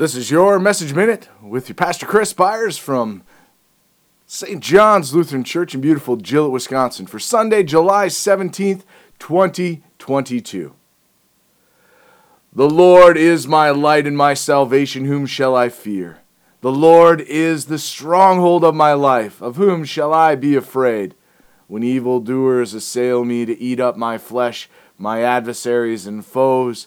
This is your message minute with your pastor Chris Byers from St. John's Lutheran Church in beautiful Gillett, Wisconsin for Sunday, July 17th, 2022. The Lord is my light and my salvation, whom shall I fear? The Lord is the stronghold of my life, of whom shall I be afraid? When evildoers assail me to eat up my flesh, my adversaries and foes,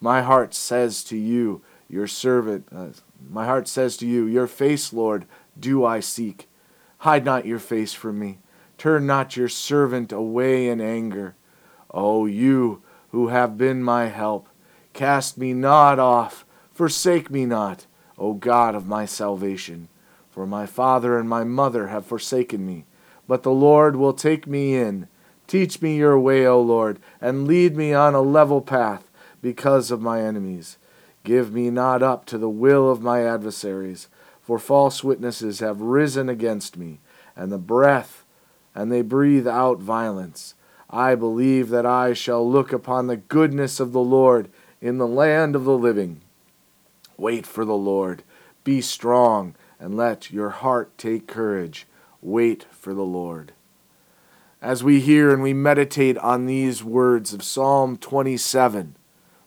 My heart says to you, your servant, uh, my heart says to you, Your face, Lord, do I seek. Hide not your face from me. Turn not your servant away in anger. O you who have been my help, cast me not off, forsake me not, O God of my salvation. For my father and my mother have forsaken me, but the Lord will take me in. Teach me your way, O Lord, and lead me on a level path because of my enemies. Give me not up to the will of my adversaries, for false witnesses have risen against me, and the breath, and they breathe out violence. I believe that I shall look upon the goodness of the Lord in the land of the living. Wait for the Lord. Be strong, and let your heart take courage. Wait for the Lord. As we hear and we meditate on these words of Psalm 27,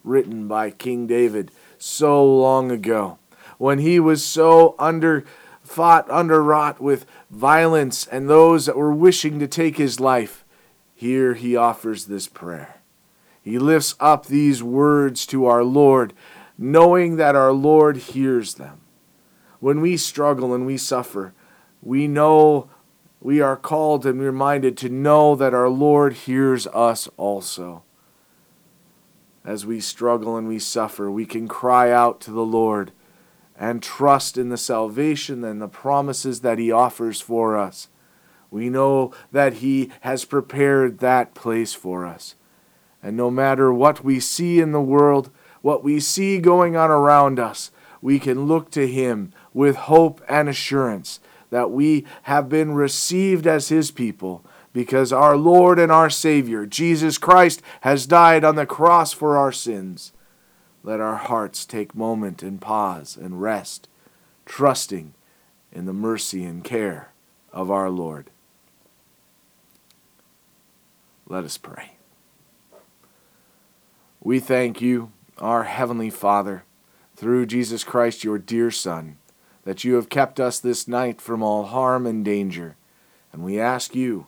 written by King David so long ago, when he was so under fought underwrought with violence and those that were wishing to take his life, here he offers this prayer. He lifts up these words to our Lord, knowing that our Lord hears them. When we struggle and we suffer, we know we are called and reminded to know that our Lord hears us also as we struggle and we suffer, we can cry out to the Lord and trust in the salvation and the promises that He offers for us. We know that He has prepared that place for us. And no matter what we see in the world, what we see going on around us, we can look to Him with hope and assurance that we have been received as His people because our Lord and our Savior, Jesus Christ, has died on the cross for our sins. Let our hearts take moment and pause and rest, trusting in the mercy and care of our Lord. Let us pray. We thank you, our Heavenly Father, through Jesus Christ, your dear Son, that you have kept us this night from all harm and danger. And we ask you,